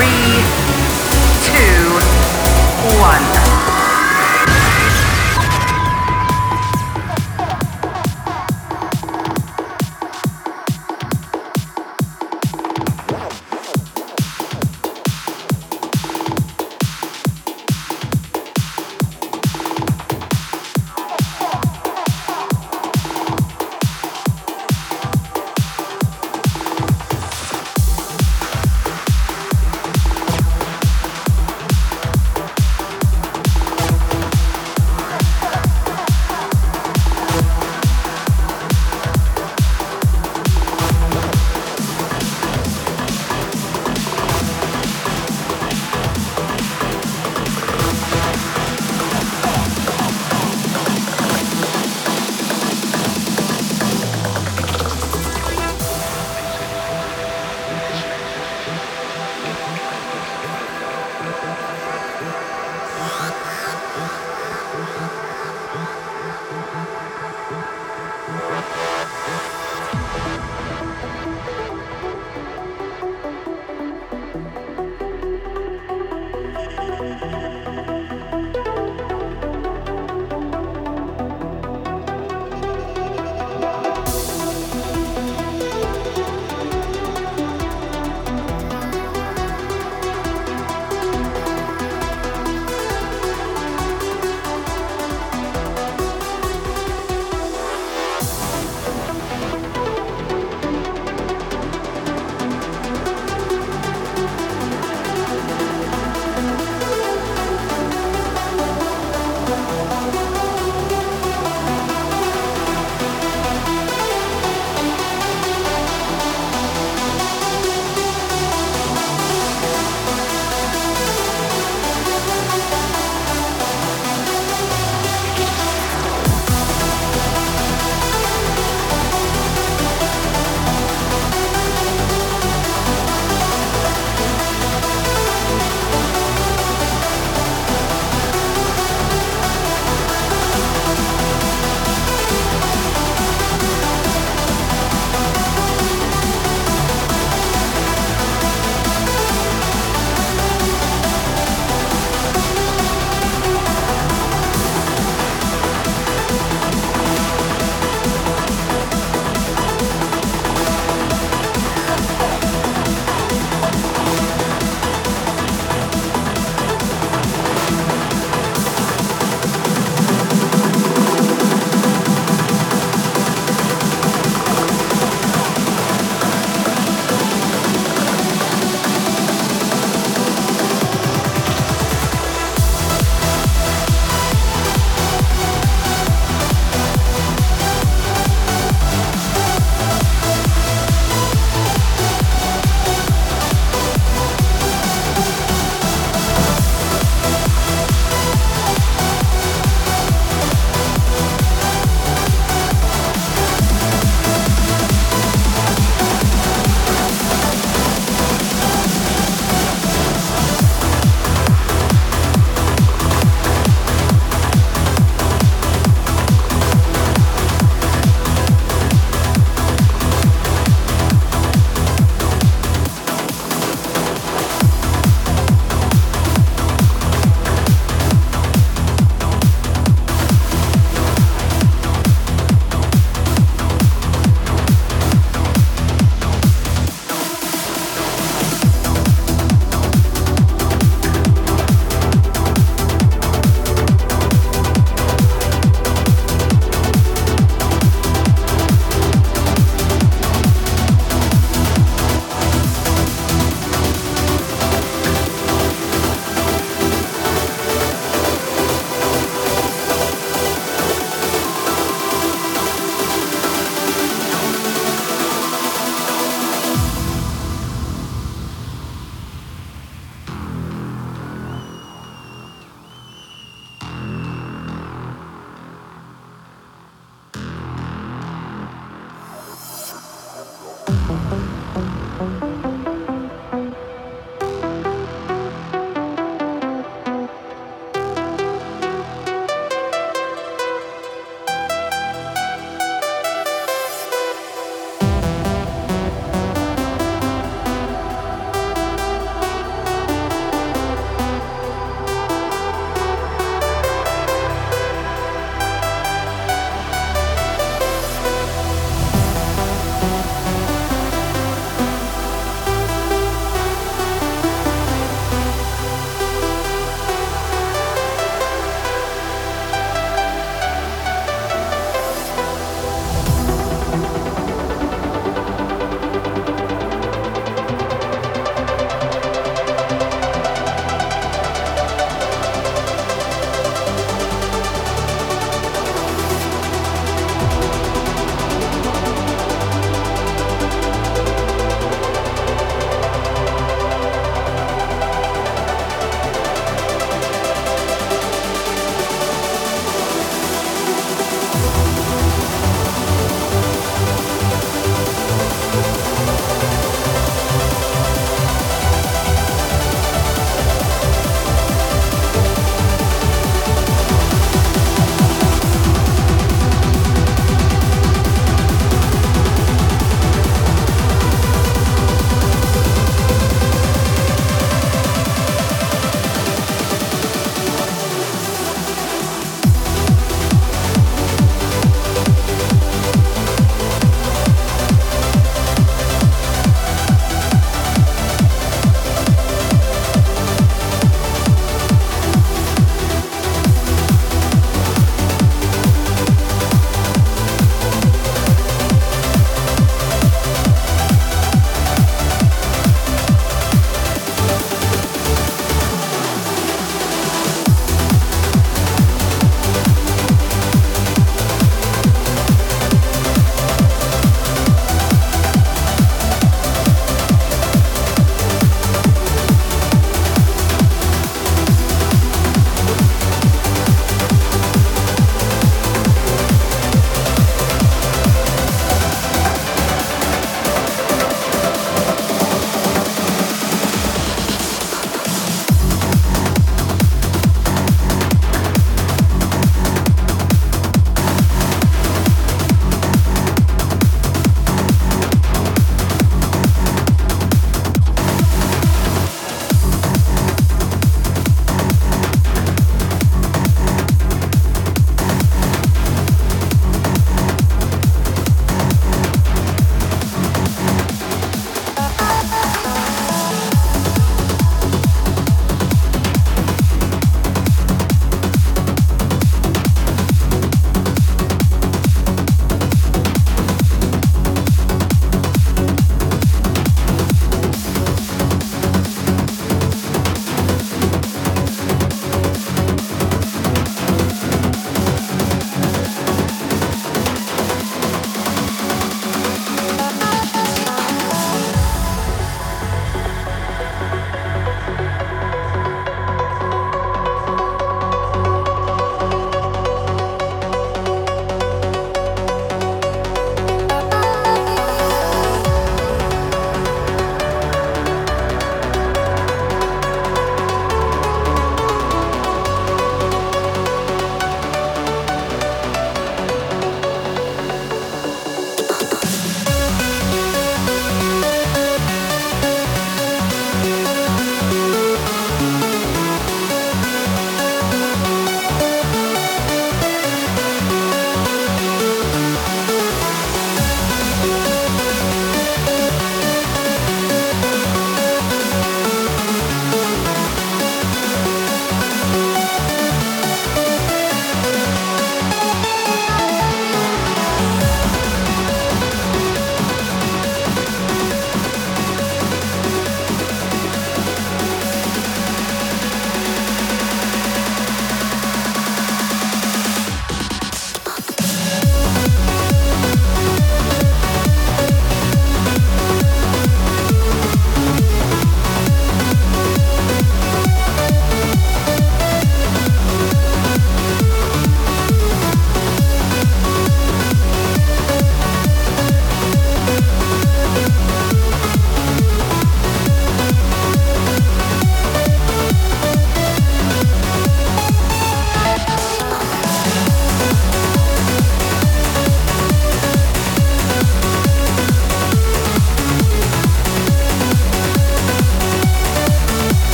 three, two, one.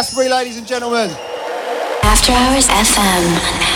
Glastonbury, ladies and gentlemen. After Hours FM